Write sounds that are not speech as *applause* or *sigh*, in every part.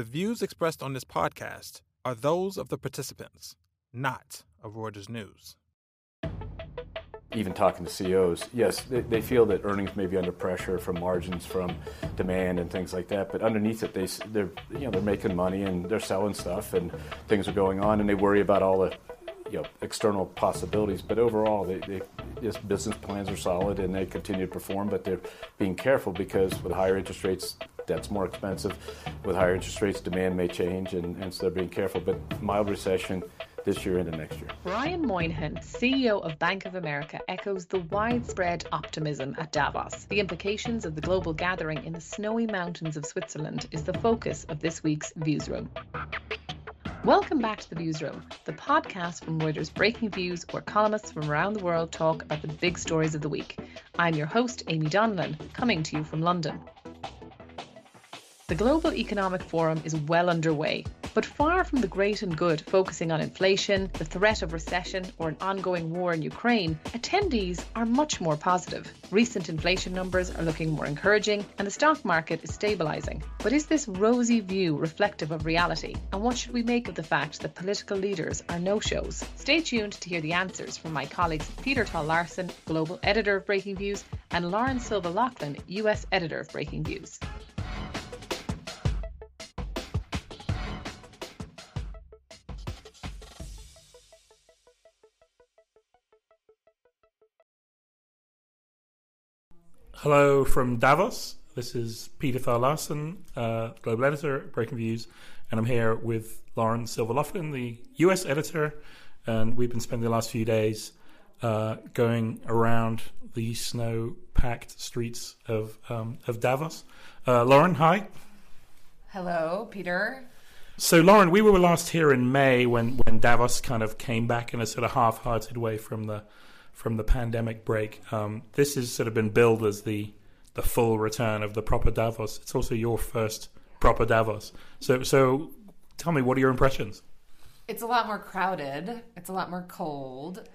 The views expressed on this podcast are those of the participants, not of Reuters News. Even talking to CEOs, yes, they, they feel that earnings may be under pressure from margins, from demand, and things like that. But underneath it, they they're you know they're making money and they're selling stuff and things are going on, and they worry about all the you know external possibilities. But overall, they, they just business plans are solid and they continue to perform. But they're being careful because with higher interest rates, debt's more expensive. With higher interest rates, demand may change, and, and so they're being careful. But mild recession this year into next year. Brian Moynihan, CEO of Bank of America, echoes the widespread optimism at Davos. The implications of the global gathering in the snowy mountains of Switzerland is the focus of this week's Viewsroom. Welcome back to the Viewsroom, the podcast from Reuters Breakingviews, where columnists from around the world talk about the big stories of the week. I'm your host, Aimee Donnellan, coming to you from London. The Global Economic Forum is well underway, but far from the great and good focusing on inflation, the threat of recession, or an ongoing war in Ukraine, attendees are much more positive. Recent inflation numbers are looking more encouraging, and the stock market is stabilising. But is this rosy view reflective of reality? And what should we make of the fact that political leaders are no shows? Stay tuned to hear the answers from my colleagues Peter Thal Larsen, Global Editor of Breakingviews, and Lauren Silva Laughlin, US Editor of Breakingviews. Hello from Davos. This is Peter Thal Larsen, uh, global editor at Breakingviews, and I'm here with Lauren Laughlin, the US editor. And we've been spending the last few days uh, going around the snow packed streets of, um, of Davos. Uh, Lauren, hi. Hello, Peter. So, Lauren, we were last here in May when, when Davos kind of came back in a sort of half hearted way from the from the pandemic break. Um, this has sort of been billed as the the full return of the proper Davos. It's also your first proper Davos. So so tell me, what are your impressions? It's a lot more crowded. It's a lot more cold.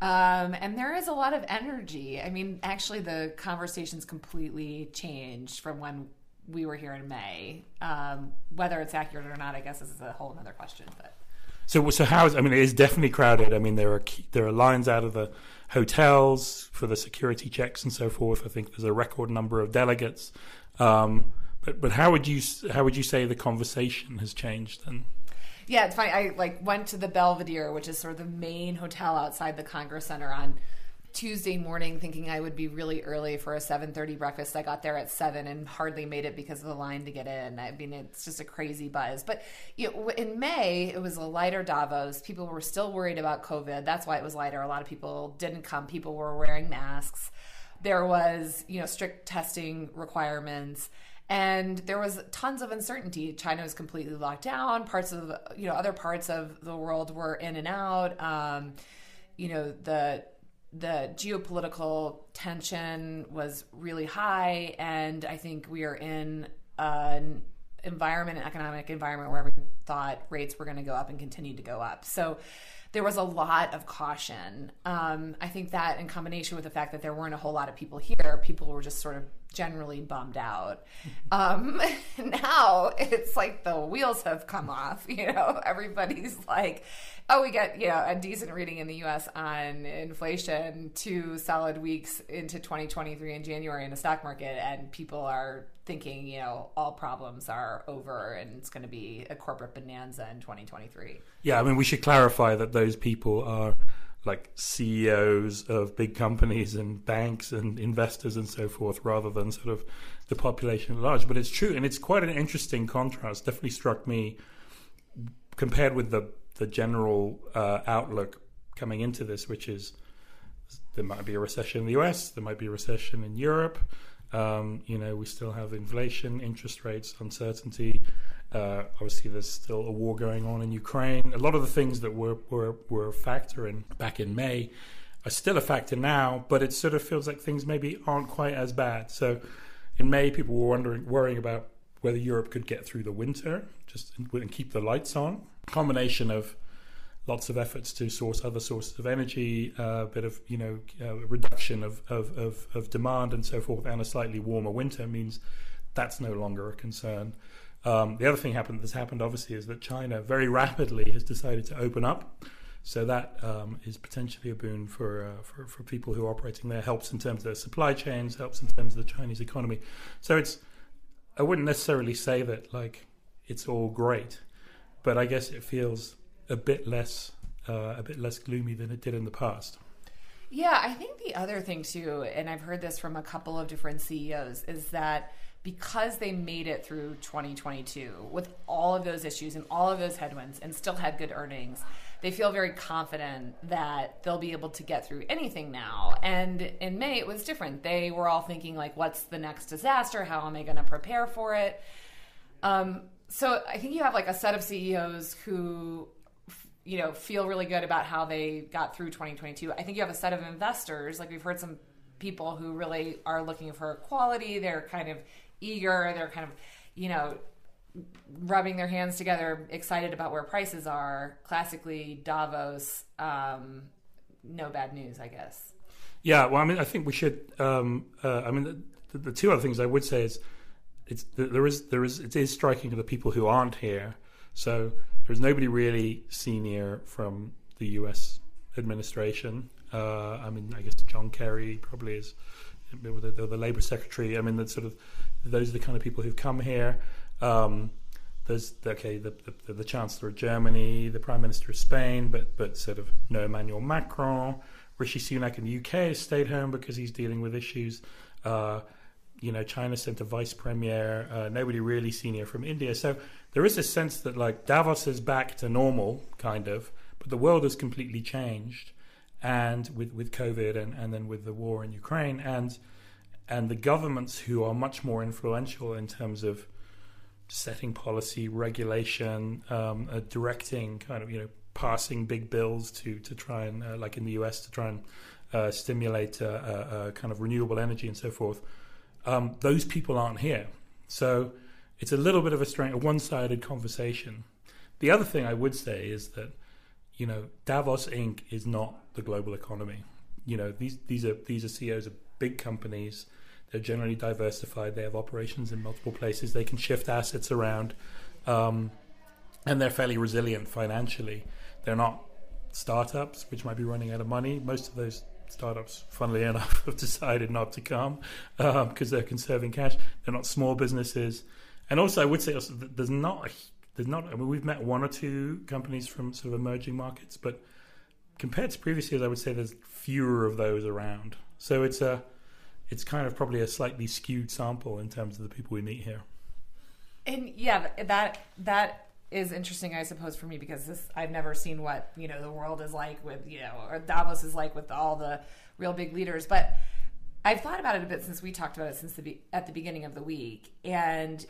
Um, and there is a lot of energy. I mean, actually, the conversation's completely changed from when we were here in May. Um, whether it's accurate or not, I guess this is a whole other question. But so, so how is? I mean, it is definitely crowded. I mean, there are there are lines out of the hotels for the security checks and so forth. I think there's a record number of delegates. Um, but but how would you how would you say the conversation has changed then? Yeah, it's funny. I like went to the Belvedere, which is sort of the main hotel outside the Congress Center on Tuesday morning thinking I would be really early for a 7:30 breakfast. I got there at 7 and hardly made it because of the line to get in. I mean, it's just a crazy buzz. But you know, in May, it was a lighter Davos. People were still worried about COVID. That's why it was lighter. A lot of people didn't come. People were wearing masks. There was, you know, strict testing requirements and there was tons of uncertainty. China was completely locked down. Parts of you know other parts of the world were in and out. Um, you know the the geopolitical tension was really high, and I think we are in an environment, an economic environment where we thought rates were going to go up and continue to go up. So there was a lot of caution. Um, I think that in combination with the fact that there weren't a whole lot of people here, people were just sort of generally bummed out. Um, *laughs* now it's like the wheels have come off. You know, *laughs* everybody's like, oh, we get you know a decent reading in the U.S. on inflation, two solid weeks into 2023 in January in the stock market, and people are thinking you know all problems are over and it's going to be a corporate bonanza in 2023. Yeah, I mean we should clarify that those people are like CEOs of big companies and banks and investors and so forth, rather than sort of the population at large. But it's true, and it's quite an interesting contrast. Definitely struck me compared with the the general uh, outlook coming into this, which is there might be a recession in the US, there might be a recession in Europe. Um, you know, we still have inflation, interest rates, uncertainty. Uh, obviously, there's still a war going on in Ukraine. A lot of the things that were, were, were a factor in back in May are still a factor now, but it sort of feels like things maybe aren't quite as bad. So in May, people were wondering, worrying about whether Europe could get through the winter just and keep the lights on. Combination of lots of efforts to source other sources of energy, a uh, bit of you know uh, reduction of, of, of, of, demand and so forth, and a slightly warmer winter means that's no longer a concern. Um, the other thing happened that's happened obviously is that China very rapidly has decided to open up. So that um, is potentially a boon for, uh, for for people who are operating there. Helps in terms of their supply chains. Helps in terms of the Chinese economy. So it's I wouldn't necessarily say that like it's all great, but I guess it feels a bit less uh, a bit less gloomy than it did in the past. Yeah, I think the other thing too, and I've heard this from a couple of different CEOs, is that because they made it through 2022 with all of those issues and all of those headwinds and still had good earnings, they feel very confident that they'll be able to get through anything now. And in May, it was different. They were all thinking, like, what's the next disaster? How am I going to prepare for it? Um, so I think you have like a set of CEOs who you know feel really good about how they got through 2022 i think you have a set of investors like we've heard some people who really are looking for quality they're kind of eager they're kind of you know rubbing their hands together excited about where prices are classically davos um, no bad news i guess yeah well i mean i think we should um, uh, i mean the, the, two other things i would say is it's there is there is it is striking to the people who aren't here so there's nobody really senior from the U.S. administration. Uh, I mean, I guess John Kerry probably is the, the, the, Labor Secretary. I mean, that sort of those are the kind of people who've come here. Um, there's okay, the, the, the Chancellor of Germany, the Prime Minister of Spain, but but sort of no Emmanuel Macron. Rishi Sunak in the UK has stayed home because he's dealing with issues. Uh, you know, China sent a vice premier. Uh, nobody really senior from India. So there is a sense that like Davos is back to normal, kind of, but the world has completely changed, and with with COVID and and then with the war in Ukraine and and the governments who are much more influential in terms of setting policy, regulation, um, uh, directing, kind of you know passing big bills to to try and uh, like in the US to try and uh, stimulate uh, uh, uh, kind of renewable energy and so forth. Um, those people aren't here, so it's a little bit of a, strange, a one-sided conversation. The other thing I would say is that you know Davos Inc. is not the global economy. You know these these are these are CEOs of big companies. They're generally diversified. They have operations in multiple places. They can shift assets around, um, and they're fairly resilient financially. They're not startups which might be running out of money. Most of those startups, funnily enough, *laughs* have decided not to come because um, they're conserving cash. They're not small businesses. And also, I would say also there's not there's not. I mean, we've met one or two companies from sort of emerging markets, but compared to previous years, I would say there's fewer of those around. So it's a it's kind of probably a slightly skewed sample in terms of the people we meet here. And yeah, that that is interesting, I suppose, for me because this I've never seen what you know the world is like with you know or Davos is like with all the real big leaders, but. I've thought about it a bit since we talked about it since the at the beginning of the week, and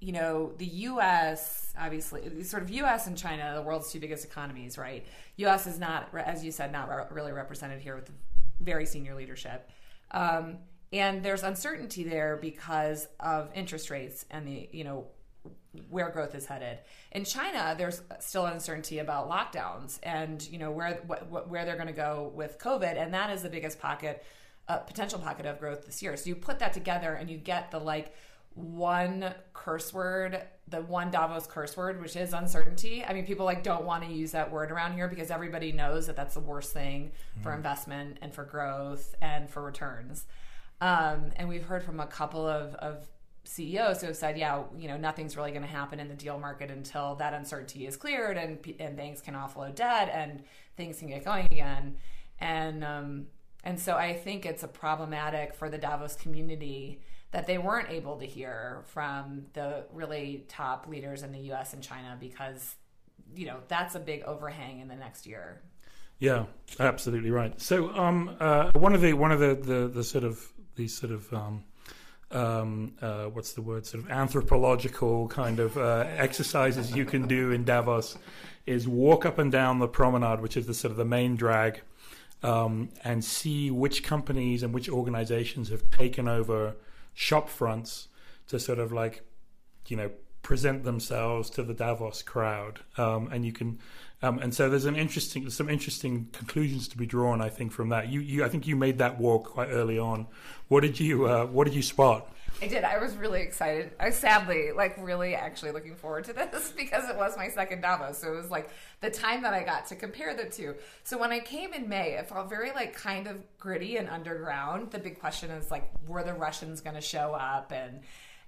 you know, the U.S. obviously, sort of U.S. and China, the world's two biggest economies, right? U.S. is not, as you said, not re- really represented here with very senior leadership, um, and there's uncertainty there because of interest rates and the, you know, where growth is headed. In China, there's still uncertainty about lockdowns and you know where what, where they're going to go with COVID, and that is the biggest pocket, uh, potential pocket of growth this year. So you put that together, and you get the like one curse word, the one Davos curse word, which is uncertainty. I mean, people like don't want to use that word around here because everybody knows that that's the worst thing mm-hmm. for investment and for growth and for returns. Um, and we've heard from a couple of, of CEOs who have said, yeah, you know, nothing's really going to happen in the deal market until that uncertainty is cleared and and banks can offload debt and things can get going again. And um, and so I think it's a problematic for the Davos community that they weren't able to hear from the really top leaders in the US and China because you know that's a big overhang in the next year. Yeah, absolutely right. So um, uh, one of the one of the, the, the sort of these sort of um, um, uh, what's the word sort of anthropological kind of uh, exercises you can do in Davos is walk up and down the promenade, which is the sort of the main drag, um, and see which companies and which organizations have taken over shop fronts to sort of like, you know, present themselves to the Davos crowd, um, and you can, um, and so there's an interesting, some interesting conclusions to be drawn, I think, from that. You, you, I think you made that walk quite early on. What did you, uh, what did you spot? I did. I was really excited. I sadly, like, really actually looking forward to *laughs* this because it was my second Davos. So it was like the time that I got to compare the two. So when I came in May, it felt very like kind of gritty and underground. The big question is like, were the Russians going to show up? And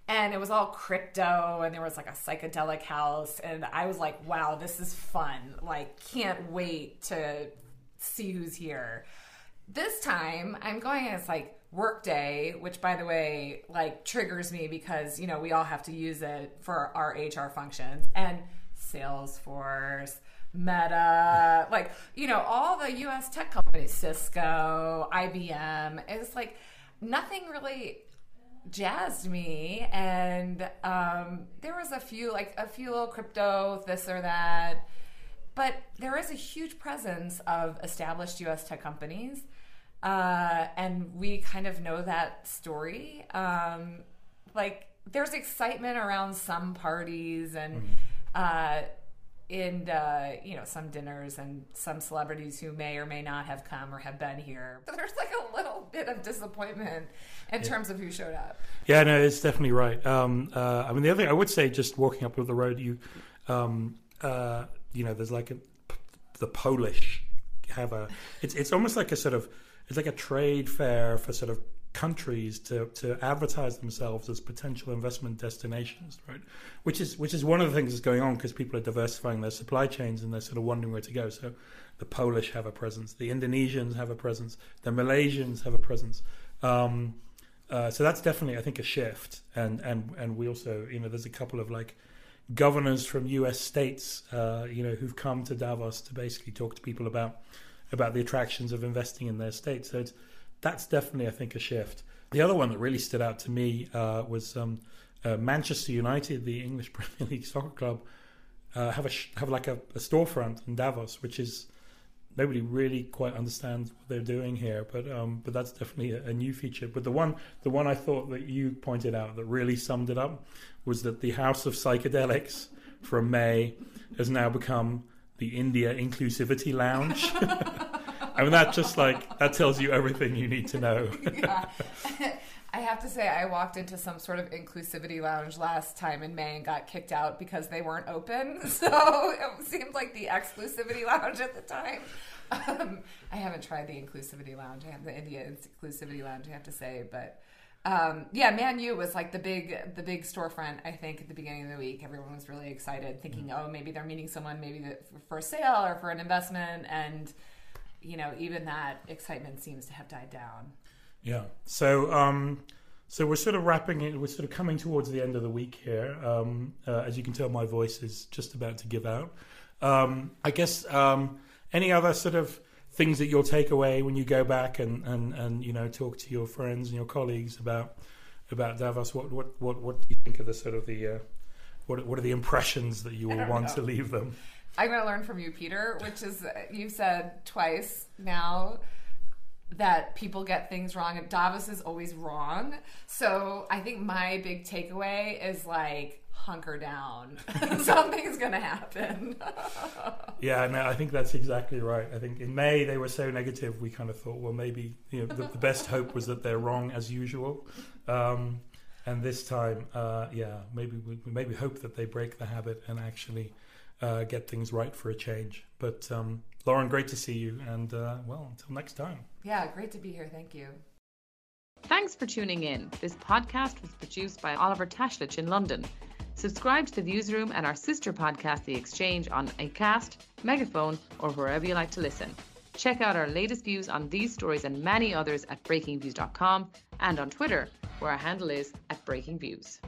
and it was all crypto and there was like a psychedelic house and i was like wow this is fun. Like can't wait to see who's here. This time i'm going as like workday which by the way like triggers me because you know we all have to use it for our hr functions and salesforce meta like you know all the us tech companies cisco ibm it's like nothing really jazzed me and um, there was a few like a few little crypto this or that but there is a huge presence of established us tech companies uh, and we kind of know that story um, like there's excitement around some parties and mm-hmm. uh, in uh, you know some dinners and some celebrities who may or may not have come or have been here. *laughs* So there's like a little bit of disappointment in yeah. terms of who showed up. Yeah, no, it's definitely right. Um, uh, I mean, the other thing I would say, just walking up the road, you um, uh, you know, there's like a, the Polish have a. It's it's almost like a sort of it's like a trade fair for sort of countries to, to advertise themselves as potential investment destinations, right? Which is which is one of the things that's going on because people are diversifying their supply chains and they're sort of wondering where to go. So the Polish have a presence, the Indonesians have a presence, the Malaysians have a presence. Um, uh, so that's definitely, I think, a shift. And and and we also, you know, there's a couple of like governors from U.S. states, uh, you know, who've come to Davos to basically talk to people about about the attractions of investing in their state. So it's that's definitely, I think, a shift. The other one that really stood out to me uh, was um, uh, Manchester United, the English *laughs* Premier League soccer club, uh, have a have like a, a, storefront in Davos, which is nobody really quite understands what they're doing here, but um, but that's definitely a, a, new feature. But the one the one I thought that you pointed out that really summed it up was that the House of Psychedelics from May has now become the India Inclusivity Lounge. *laughs* I mean, that just like that tells you everything you need to know. *laughs* yeah. *laughs* I have to say, I walked into some sort of inclusivity lounge last time in May and got kicked out because they weren't open. *laughs* So it seemed like the exclusivity lounge at the time. Um, I haven't tried the inclusivity lounge. I have the India inclusivity lounge. I have to say, but um, yeah, Man U was like the big the big storefront. I think at the beginning of the week, everyone was really excited, thinking, mm-hmm. oh, maybe they're meeting someone, maybe for sale or for an investment, and you know, even that excitement seems to have died down. Yeah. So, um, so we're sort of wrapping it. We're sort of coming towards the end of the week here. Um, uh, as you can tell, my voice is just about to give out. Um, I guess um, any other sort of things that you'll take away when you go back and, and, and you know talk to your friends and your colleagues about about Davos. What what what what do you think of the sort of the uh, what what are the impressions that you will want know. to leave them? I'm going to learn from you, Peter, which is you've said twice now that people get things wrong Davos is always wrong. So I think my big takeaway is like hunker down. *laughs* Something's going to happen. *laughs* yeah, no, I think that's exactly right. I think in May they were so negative, we kind of thought, well, maybe you know the, the best hope was that they're wrong as usual. Um, and this time, uh, yeah, maybe we maybe hope that they break the habit and actually uh, get things right for a change. But um, Lauren, great to see you, and uh, well, until next time. Yeah, great to be here. Thank you. Thanks for tuning in. This podcast was produced by Oliver Taslic in London. Subscribe to the Viewsroom and our sister podcast, The Exchange, on Acast, Megaphone, or wherever you like to listen. Check out our latest views on these stories and many others at breakingviews.com and on Twitter, where our handle is at breakingviews.